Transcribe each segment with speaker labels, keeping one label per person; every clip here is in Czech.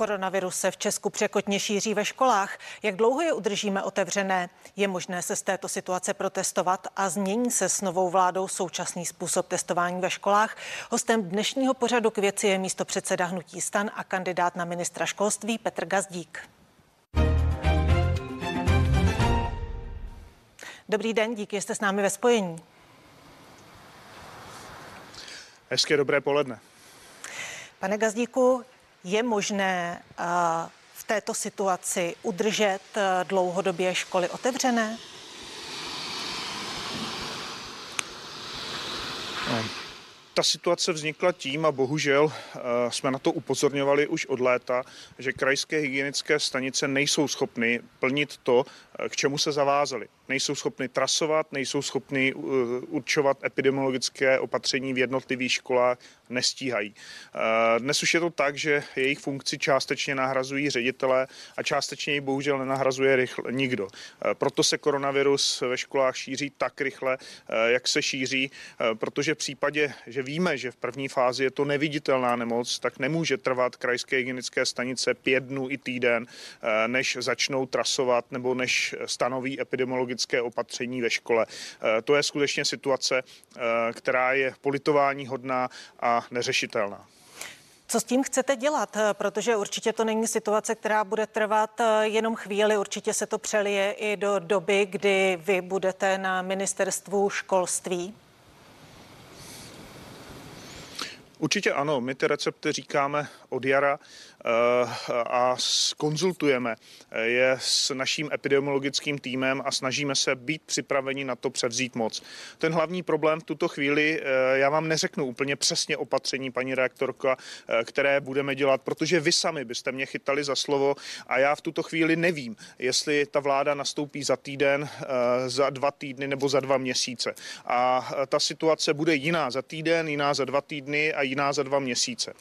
Speaker 1: Koronavirus se v Česku překotně šíří ve školách. Jak dlouho je udržíme otevřené? Je možné se z této situace protestovat a změní se s novou vládou současný způsob testování ve školách? Hostem dnešního pořadu k věci je místo předseda Hnutí stan a kandidát na ministra školství Petr Gazdík. Dobrý den, díky, jste s námi ve spojení.
Speaker 2: Hezké dobré poledne.
Speaker 1: Pane Gazdíku, je možné uh, v této situaci udržet uh, dlouhodobě školy otevřené?
Speaker 2: No, ta situace vznikla tím a bohužel uh, jsme na to upozorňovali už od léta, že krajské hygienické stanice nejsou schopny plnit to, k čemu se zavázali nejsou schopny trasovat, nejsou schopny uh, určovat epidemiologické opatření v jednotlivých školách, nestíhají. Uh, dnes už je to tak, že jejich funkci částečně nahrazují ředitelé a částečně ji bohužel nenahrazuje rychle, nikdo. Uh, proto se koronavirus ve školách šíří tak rychle, jak se šíří, protože v případě, že víme, že v první fázi je to neviditelná nemoc, tak nemůže trvat krajské hygienické stanice pět dnů i týden, než začnou trasovat nebo než stanoví epidemiologické opatření ve škole. Eh, to je skutečně situace, eh, která je politování hodná a neřešitelná.
Speaker 1: Co s tím chcete dělat? Eh, protože určitě to není situace, která bude trvat jenom chvíli. Určitě se to přelije i do doby, kdy vy budete na ministerstvu školství.
Speaker 2: Určitě ano, my ty recepty říkáme od jara. Eh, a konzultujeme je s naším epidemiologickým týmem a snažíme se být připraveni na to převzít moc. Ten hlavní problém v tuto chvíli, eh, já vám neřeknu úplně přesně opatření, paní reaktorka, eh, které budeme dělat, protože vy sami byste mě chytali za slovo a já v tuto chvíli nevím, jestli ta vláda nastoupí za týden, za dva týdny nebo za dva měsíce. A ta situace bude jiná za týden, jiná za dva týdny a jiná za dva měsíce.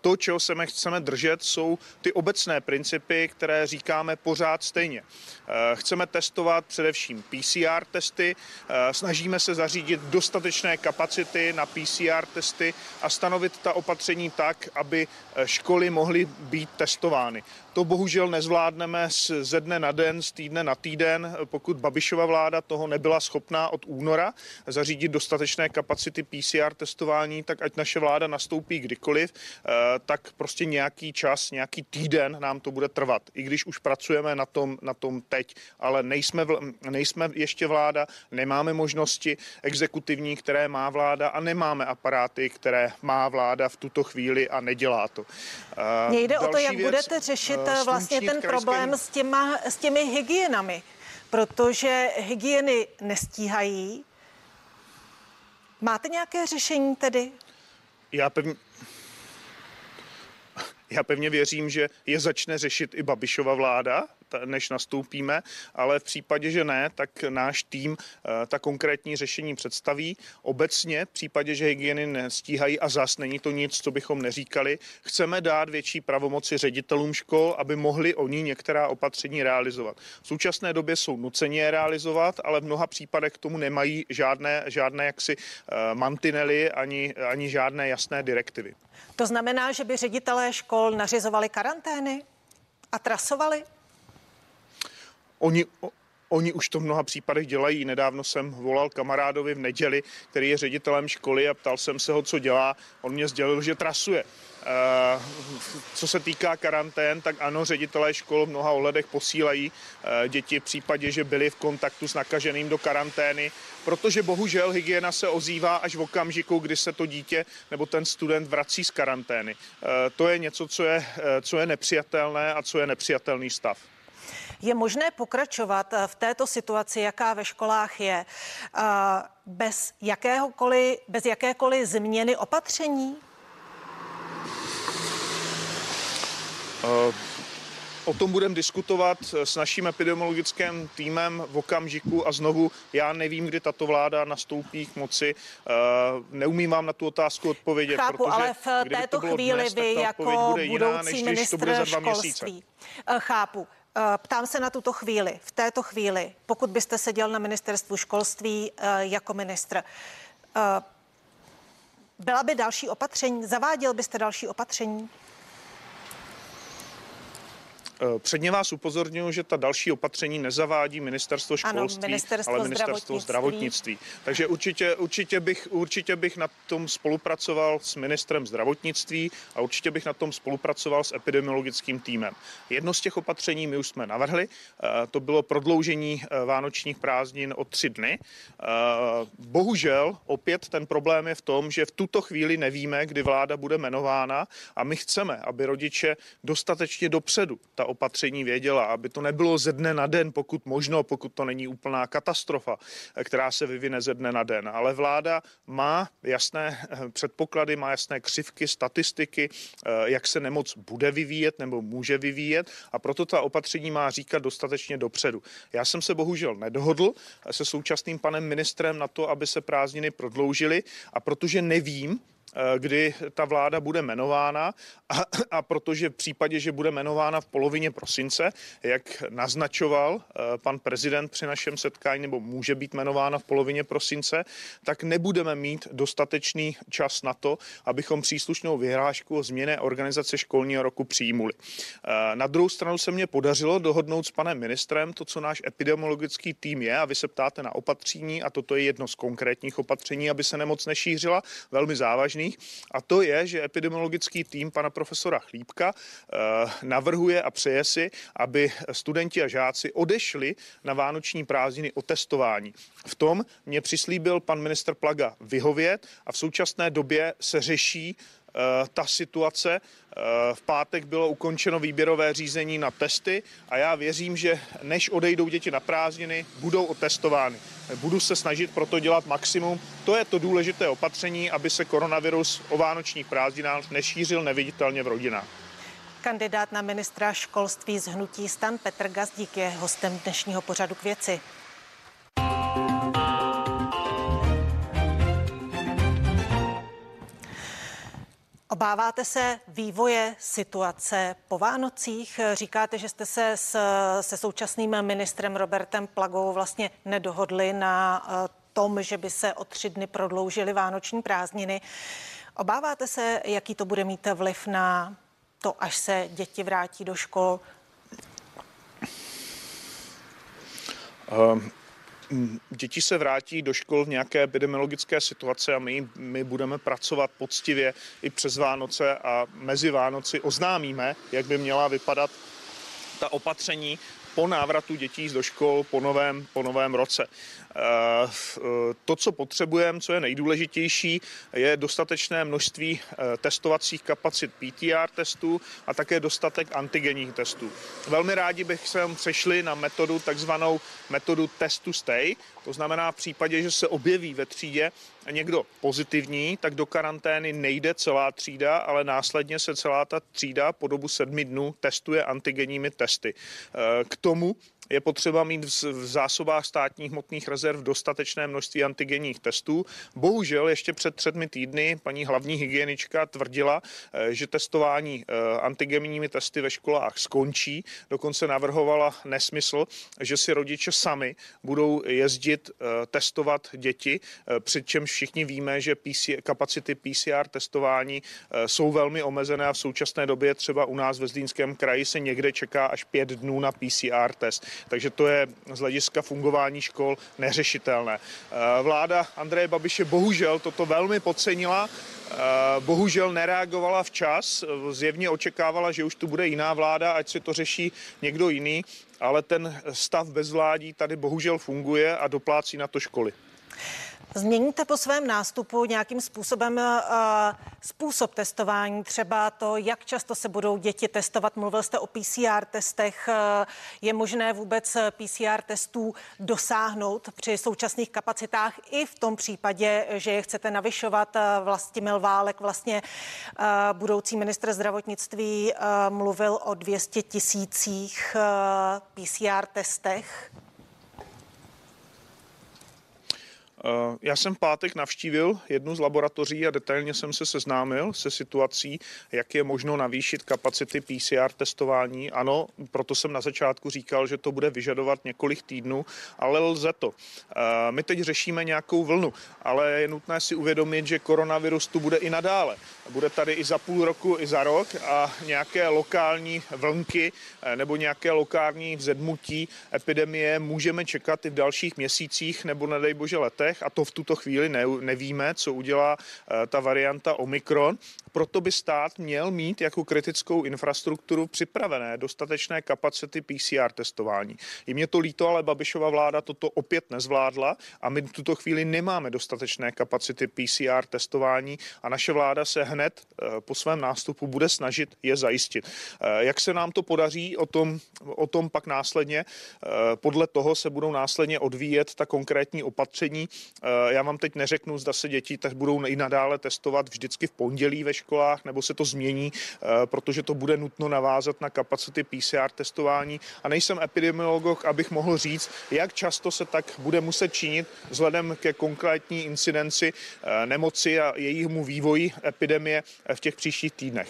Speaker 2: To, čeho se chceme držet, držet, jsou ty obecné principy, které říkáme pořád stejně. Eh, chceme testovat především PCR testy, eh, snažíme se zařídit dostatečné kapacity na PCR testy a stanovit ta opatření tak, aby školy mohly být testovány. To bohužel nezvládneme ze dne na den, z týdne na týden, pokud Babišova vláda toho nebyla schopná od února zařídit dostatečné kapacity PCR testování, tak ať naše vláda nastoupí kdykoliv, tak prostě nějaký čas, nějaký týden nám to bude trvat. I když už pracujeme na tom, na tom teď, ale nejsme, vl, nejsme ještě vláda, nemáme možnosti exekutivní, které má vláda a nemáme aparáty, které má vláda v tuto chvíli a nedělá to.
Speaker 1: Mně jde o to, jak věc, budete řešit uh, vlastně ten problém s, těma, s těmi hygienami, protože hygieny nestíhají. Máte nějaké řešení tedy?
Speaker 2: Já pevně, já pevně věřím, že je začne řešit i Babišova vláda, než nastoupíme, ale v případě, že ne, tak náš tým eh, ta konkrétní řešení představí. Obecně v případě, že hygieny nestíhají a zas není to nic, co bychom neříkali, chceme dát větší pravomoci ředitelům škol, aby mohli oni některá opatření realizovat. V současné době jsou nuceni je realizovat, ale v mnoha případech k tomu nemají žádné, žádné jaksi eh, mantinely ani, ani žádné jasné direktivy.
Speaker 1: To znamená, že by ředitelé škol nařizovali karantény a trasovali?
Speaker 2: Oni, Oni už to v mnoha případech dělají. Nedávno jsem volal kamarádovi v neděli, který je ředitelem školy a ptal jsem se ho, co dělá. On mě sdělil, že trasuje. Eh, co se týká karantén, tak ano, ředitelé škol v mnoha ohledech posílají eh, děti v případě, že byli v kontaktu s nakaženým do karantény, protože bohužel hygiena se ozývá až v okamžiku, kdy se to dítě nebo ten student vrací z karantény. Eh, to je něco, co je, co je nepřijatelné a co je nepřijatelný stav.
Speaker 1: Je možné pokračovat v této situaci, jaká ve školách je, bez, jakéhokoliv, bez jakékoliv změny opatření?
Speaker 2: Uh, o tom budeme diskutovat s naším epidemiologickým týmem v okamžiku a znovu já nevím, kdy tato vláda nastoupí k moci. Neumím vám na tu otázku odpovědět,
Speaker 1: Chápu, protože ale v této chvíli dnes, vy jako budoucí jiná, než ministr to bude za dva školství. Měsíce. Chápu. Ptám se na tuto chvíli, v této chvíli, pokud byste seděl na ministerstvu školství jako ministr, byla by další opatření? Zaváděl byste další opatření?
Speaker 2: Eh, předně vás upozorňuji, že ta další opatření nezavádí ministerstvo školství,
Speaker 1: ano, ministerstvo
Speaker 2: ale ministerstvo zdravotnictví. zdravotnictví. Takže určitě, určitě, bych, určitě bych na tom spolupracoval s ministrem zdravotnictví a určitě bych na tom spolupracoval s epidemiologickým týmem. Jedno z těch opatření my už jsme navrhli, eh, to bylo prodloužení eh, vánočních prázdnin o tři dny. Bohužel opět ten problém je v tom, že v tuto chvíli nevíme, kdy vláda bude jmenována a my chceme, aby rodiče dostatečně dopředu ta opatření věděla, aby to nebylo ze dne na den, pokud možno, pokud to není úplná katastrofa, která se vyvine ze dne na den. Ale vláda má jasné eh, předpoklady, má jasné křivky, statistiky, eh, jak se nemoc bude vyvíjet nebo může vyvíjet a proto ta opatření má říkat dostatečně dopředu. Já jsem se bohužel nedohodl se současným panem ministrem na to, aby se prázdniny prodloužily a protože nevím, kdy ta vláda bude jmenována a, a protože v případě, že bude jmenována v polovině prosince, jak naznačoval eh, pan prezident při našem setkání, nebo může být jmenována v polovině prosince, tak nebudeme mít dostatečný čas na to, abychom příslušnou vyhlášku o změně organizace školního roku přijmuli. Eh, na druhou stranu se mě podařilo dohodnout s panem ministrem to, co náš epidemiologický tým je, a vy se ptáte na opatření, a toto je jedno z konkrétních opatření, aby se nemoc nešířila, velmi závažný vážných a to je, že epidemiologický tým pana profesora Chlípka eh, navrhuje a přeje si, aby studenti a žáci odešli na vánoční prázdniny o testování. V tom mě přislíbil pan minister Plaga vyhovět a v současné době se řeší ta situace. Eh, v pátek bylo ukončeno výběrové řízení na testy a já věřím, že než odejdou děti na prázdniny, budou otestovány. Budu se snažit proto dělat maximum. To je to důležité opatření, aby se koronavirus o vánočních prázdninách nešířil neviditelně v rodinách.
Speaker 1: Kandidát na ministra školství z Hnutí stan Petr Gazdík je hostem dnešního pořadu k věci. Obáváte se vývoje situace po Vánocích? Říkáte, že jste se s, se současným ministrem Robertem Plagou vlastně nedohodli na eh, tom, že by se o tři dny prodloužily vánoční prázdniny. Obáváte se, jaký to bude mít vliv na to, až se děti vrátí do škol?
Speaker 2: Um děti se vrátí do škol v nějaké epidemiologické situaci a my, my budeme pracovat poctivě i přes Vánoce a mezi Vánoci oznámíme, jak by měla vypadat ta opatření po návratu dětí do škol po novém, po novém roce. Eh, to, co potřebujeme, co je nejdůležitější, je dostatečné množství eh, testovacích kapacit PTR testů a také dostatek antigenních testů. Velmi rádi bych se přešli na metodu, takzvanou metodu test to stay, to znamená v případě, že se objeví ve třídě někdo pozitivní, tak do karantény nejde celá třída, ale následně se celá ta třída po dobu sedmi dnů testuje antigenními testy. Eh, k tomu je potřeba mít v zásobách státních hmotných rezerv dostatečné množství antigenních testů. Bohužel ještě před třemi týdny paní hlavní hygienička tvrdila, eh, že testování eh, antigenními testy ve školách skončí. Dokonce navrhovala nesmysl, že si rodiče sami budou jezdit eh, testovat děti, přičemž všichni víme, že PC, kapacity PCR testování jsou velmi omezené a v současné době třeba u nás ve Zlínském kraji se někde čeká až pět dnů na PCR test. Takže to je z hlediska fungování škol neřešitelné. Eh, vláda Andreje Babiše bohužel toto velmi podcenila, eh, bohužel nereagovala včas, zjevně očekávala, že už tu bude jiná vláda, ať si to řeší někdo jiný, ale ten stav bezvládí tady bohužel funguje a doplácí na to školy.
Speaker 1: Změníte po svém nástupu nějakým způsobem uh, způsob testování, třeba to, jak často se budou děti testovat? Mluvil jste o PCR testech. Uh, je možné vůbec PCR testů dosáhnout při současných kapacitách i v tom případě, že je chcete navyšovat? Vlastimil Válek, vlastně uh, budoucí ministr zdravotnictví, uh, mluvil o 200 tisících PCR testech.
Speaker 2: Já jsem pátek navštívil jednu z laboratoří a detailně jsem se seznámil se situací, jak je možno navýšit kapacity PCR testování. Ano, proto jsem na začátku říkal, že to bude vyžadovat několik týdnů, ale lze to. Eh, my teď řešíme nějakou vlnu, ale je nutné si uvědomit, že koronavirus tu bude i nadále. Bude tady i za půl roku, i za rok a nějaké lokální vlnky eh, nebo nějaké lokální vzedmutí epidemie můžeme čekat i v dalších měsících nebo nedej bože letech letech a to v tuto chvíli ne, nevíme, co udělá eh, ta varianta Omikron. Proto by stát měl mít jako kritickou infrastrukturu připravené dostatečné kapacity PCR testování. Je mě to líto, ale Babišova vláda toto opět nezvládla a my v tuto chvíli nemáme dostatečné kapacity PCR testování a naše vláda se hned eh, po svém nástupu bude snažit je zajistit. Eh, jak se nám to podaří, o tom, o tom pak následně, podle toho se budou následně odvíjet ta konkrétní opatření, Eh, já vám teď neřeknu, zda se děti tak budou i nadále testovat vždycky v pondělí ve školách, nebo se to změní, eh, protože to bude nutno navázat na kapacity PCR testování. A nejsem epidemiolog, abych mohl říct, jak často se tak bude muset činit vzhledem ke konkrétní incidenci eh, nemoci a jejímu vývoji epidemie v těch příštích týdnech.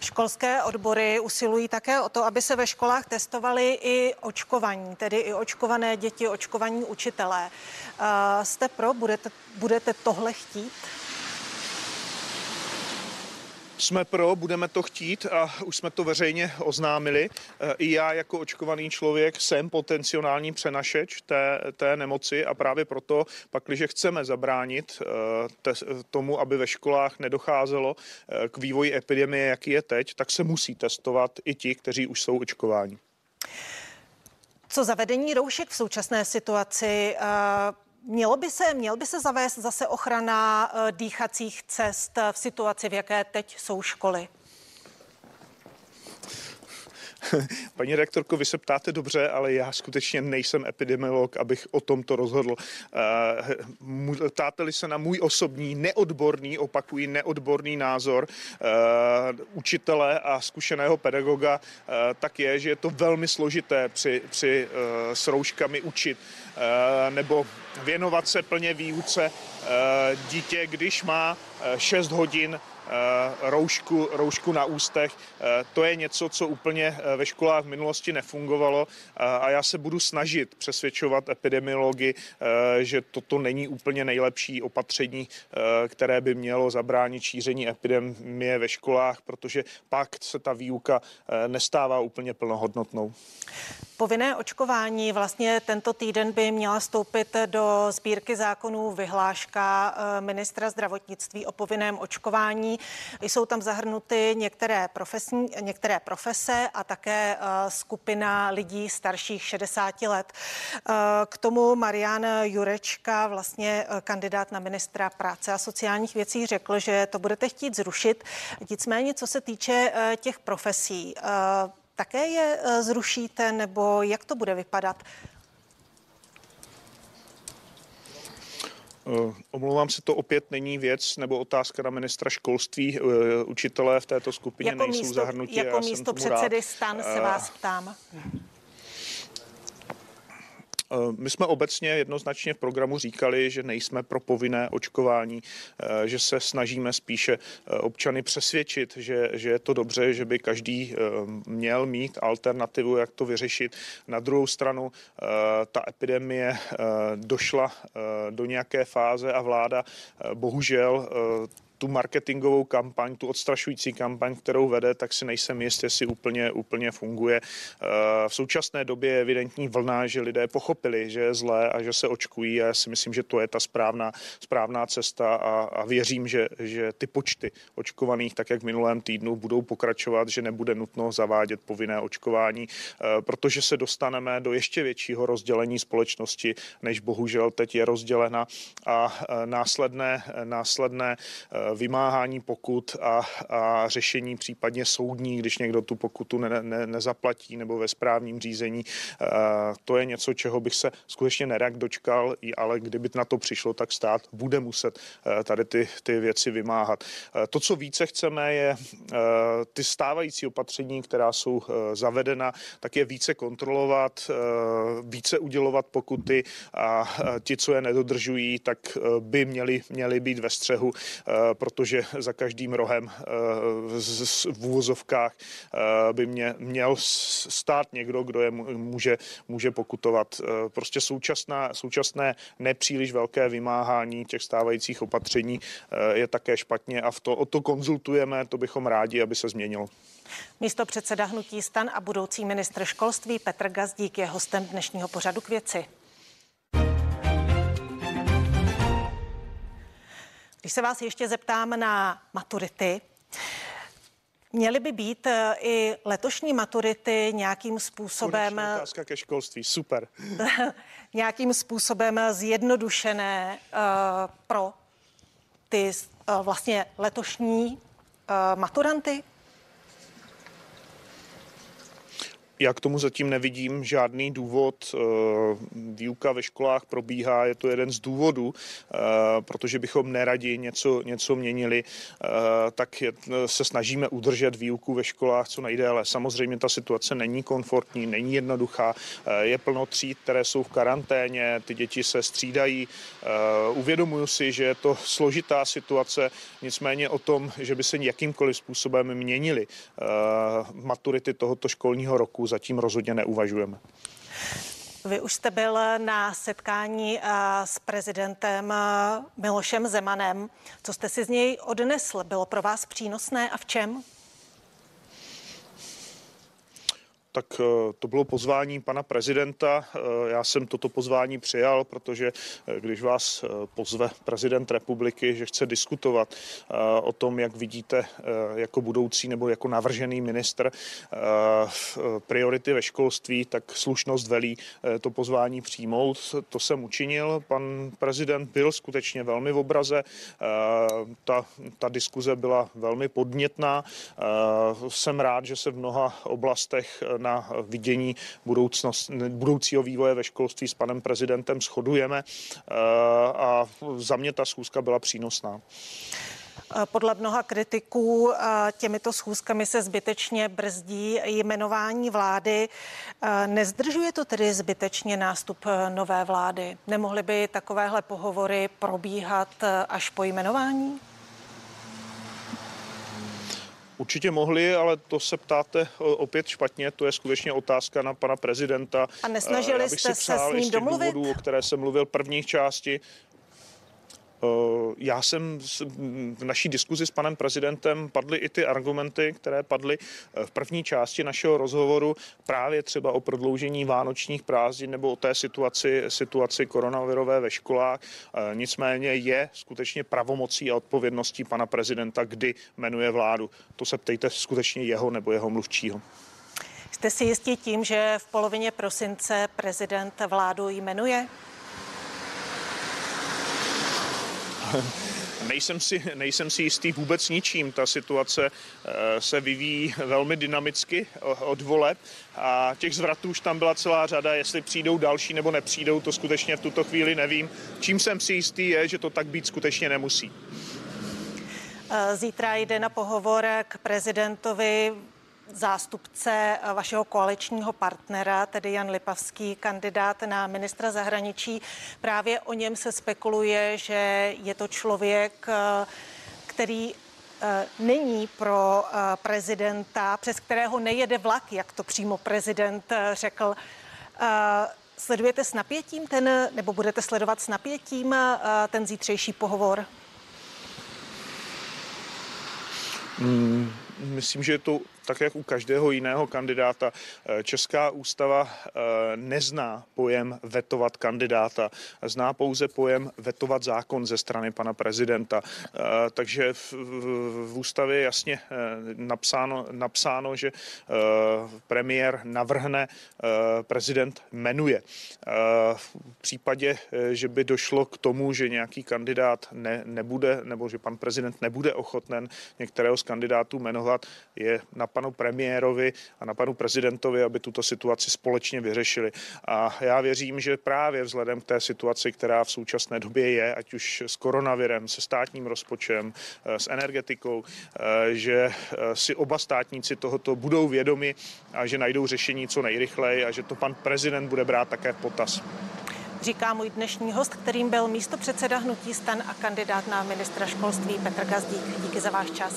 Speaker 1: Školské odbory usilují také o to, aby se ve školách testovali i očkovaní, tedy i očkované děti, očkovaní učitelé. Jste pro? Budete, budete tohle chtít?
Speaker 2: Jsme pro, budeme to chtít a už jsme to veřejně oznámili. E, I já jako očkovaný člověk jsem potenciální přenašeč té, té nemoci a právě proto, pakliže chceme zabránit e, te, tomu, aby ve školách nedocházelo e, k vývoji epidemie, jaký je teď, tak se musí testovat i ti, kteří už jsou očkováni.
Speaker 1: Co zavedení roušek v současné situaci? Mělo by se, měl by se zavést zase ochrana eh, dýchacích cest v situaci, v jaké teď jsou školy?
Speaker 2: Paní rektorko, vy se ptáte dobře, ale já skutečně nejsem epidemiolog, abych o tomto rozhodl. Eh, ptáte-li se na můj osobní, neodborný, opakují neodborný názor eh, učitele a zkušeného pedagoga, tak je, že je to velmi složité při, při s rouškami učit nebo věnovat se plně výuce eh, dítě, když má 6 eh, hodin Eh, roušku, roušku na ústech. Eh, to je něco, co úplně eh, ve školách v minulosti nefungovalo a já se budu snažit přesvědčovat epidemiology, že toto není úplně nejlepší opatření, které by mělo zabránit šíření epidemie ve školách, protože pak se ta výuka nestává úplně plnohodnotnou.
Speaker 1: Povinné očkování vlastně tento týden by měla stoupit do sbírky zákonů vyhláška ministra zdravotnictví o povinném očkování. Jsou tam zahrnuty některé, profesní, některé profese a také eh, skupina lidí starších 60 let. Eh, k tomu Marian Jurečka, vlastně eh, kandidát na ministra práce a sociálních věcí, řekl, že to budete chtít zrušit. Nicméně, co se týče těch profesí, také je zrušíte, nebo jak to bude vypadat?
Speaker 2: Omlouvám se, to opět není věc nebo otázka na ministra školství. Eh, učitelé v této skupině jako nejsou místo, zahrnutí.
Speaker 1: Jako místo předsedy stan se vás ptám.
Speaker 2: Eh, my jsme obecně jednoznačně v programu říkali, že nejsme pro povinné očkování, eh, že se snažíme spíše eh, občany přesvědčit, že, že je to dobře, že by každý měl mít alternativu, jak to vyřešit. Na druhou stranu ta epidemie došla do nějaké fáze a vláda bohužel tu marketingovou kampaň, tu odstrašující kampaň, kterou vede, tak si nejsem jist, jestli úplně, úplně funguje. Eh, v současné době je evidentní vlna, že lidé pochopili, že je zlé a že se očkují a já si myslím, že to je ta správná, správná cesta a, a věřím, že, že ty počty očkovaných, tak jak v minulém týdnu, budou pokračovat, že nebude nutno zavádět povinné očkování, eh, protože se dostaneme do ještě většího rozdělení společnosti, než bohužel teď je rozdělena a eh, následné, následné vymáhání pokut a, a řešení případně soudní, když někdo tu pokutu ne, ne, nezaplatí nebo ve správním řízení. To je něco, čeho bych se skutečně nerad dočkal, ale kdyby na to přišlo, tak stát bude muset tady ty, ty věci vymáhat. To, co více chceme, je ty stávající opatření, která jsou zavedena, tak je více kontrolovat, více udělovat pokuty a ti, co je nedodržují, tak by měli, měli být ve střehu, protože za každým rohem v úvozovkách by mě, měl stát někdo, kdo je může, může pokutovat. Prostě současná, současné nepříliš velké vymáhání těch stávajících opatření je také špatně a v to, o to konzultujeme, to bychom rádi, aby se změnilo.
Speaker 1: Místo předseda Hnutí stan a budoucí ministr školství Petr Gazdík je hostem dnešního pořadu k věci. Když se vás ještě zeptám na maturity, Měly by být eh, i letošní maturity nějakým způsobem...
Speaker 2: Konečně otázka ke školství, super.
Speaker 1: nějakým způsobem zjednodušené uh, pro ty uh, vlastně letošní uh, maturanty?
Speaker 2: Já k tomu zatím nevidím žádný důvod. Eh, výuka ve školách probíhá, je to jeden z důvodů, eh, protože bychom neradi něco, něco měnili, eh, tak se snažíme udržet výuku ve školách co nejdéle. Samozřejmě ta situace není komfortní, není jednoduchá, je plno tříd, které jsou v karanténě, ty děti se střídají. Uvědomuju si, že je to složitá situace, nicméně o tom, že by se jakýmkoliv způsobem měnili maturity tohoto školního roku, zatím rozhodně neuvažujeme.
Speaker 1: Vy už jste byl na setkání eh, s prezidentem eh, Milošem Zemanem. Co jste si z něj odnesl? Bylo pro vás přínosné a v čem?
Speaker 2: Tak eh, to bylo pozvání pana prezidenta. Eh, já jsem toto pozvání přijal, protože eh, když vás pozve prezident republiky, že chce diskutovat o tom, jak vidíte jako budoucí nebo jako navržený ministr priority ve školství, tak slušnost velí to pozvání přijmout. To jsem učinil. Pan prezident byl skutečně velmi v obraze. Ta, ta diskuze byla velmi podnětná. Jsem rád, že se v mnoha oblastech na vidění budoucnost, budoucího vývoje ve školství s panem prezidentem shodujeme eh, a za mě ta schůzka byla přínosná.
Speaker 1: Eh, podle mnoha kritiků eh, těmito schůzkami se zbytečně brzdí jmenování vlády. Nezdržuje to tedy zbytečně nástup nové vlády? Nemohly by takovéhle pohovory probíhat až po jmenování?
Speaker 2: Určitě mohli, ale to se ptáte opět špatně, to je skutečně otázka na pana prezidenta.
Speaker 1: A nesnažili jste se s ním domluvit?
Speaker 2: Důvodů, o které jsem mluvil prvních části, Eh, já jsem v naší diskuzi s panem prezidentem padly i ty argumenty, které padly eh, v první části našeho rozhovoru právě třeba o prodloužení vánočních prázdnin nebo o té situaci, situaci koronavirové ve školách. Eh, nicméně je skutečně pravomocí a odpovědností pana prezidenta, kdy jmenuje vládu. To se ptejte skutečně jeho nebo jeho mluvčího.
Speaker 1: Jste si jistí tím, že v polovině prosince prezident vládu jmenuje?
Speaker 2: Nejsem si, nejsem si jistý vůbec ničím. Ta situace eh, se vyvíjí velmi dynamicky od voleb a těch zvratů už tam byla celá řada. Jestli přijdou další nebo nepřijdou, to skutečně v tuto chvíli nevím. Čím jsem si jistý je, že to tak být skutečně nemusí.
Speaker 1: Eh, zítra jde na pohovor k prezidentovi zástupce vašeho koaličního partnera, tedy Jan Lipavský, kandidát na ministra zahraničí. Právě o něm se spekuluje, že je to člověk, který eh, není pro eh, prezidenta, přes kterého nejede vlak, jak to přímo prezident eh, řekl. Sledujete s napětím ten, nebo budete sledovat s napětím ten zítřejší pohovor?
Speaker 2: Mm, myslím, že je to tak jak u každého jiného kandidáta. Česká ústava nezná pojem vetovat kandidáta, zná pouze pojem vetovat zákon ze strany pana prezidenta. Takže v, v ústavě je jasně napsáno, napsáno, že premiér navrhne, prezident jmenuje. V případě, že by došlo k tomu, že nějaký kandidát ne, nebude, nebo že pan prezident nebude ochoten některého z kandidátů jmenovat, je na panu premiérovi a na panu prezidentovi, aby tuto situaci společně vyřešili. A já věřím, že právě vzhledem k té situaci, která v současné době je, ať už s koronavirem, se státním rozpočtem, eh, s energetikou, eh, že eh, si oba státníci tohoto budou vědomi a že najdou řešení co nejrychleji a že to pan prezident bude brát také v potaz
Speaker 1: říká můj dnešní host, kterým byl místo předseda Hnutí stan a kandidát na ministra školství Petr Gazdík. Díky za váš čas.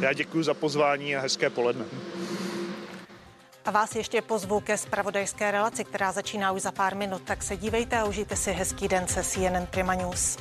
Speaker 2: Já děkuji za pozvání a hezké poledne.
Speaker 1: A vás ještě pozvu ke spravodajské relaci, která začíná už za pár minut, tak se dívejte a užijte si hezký den se CNN Prima News.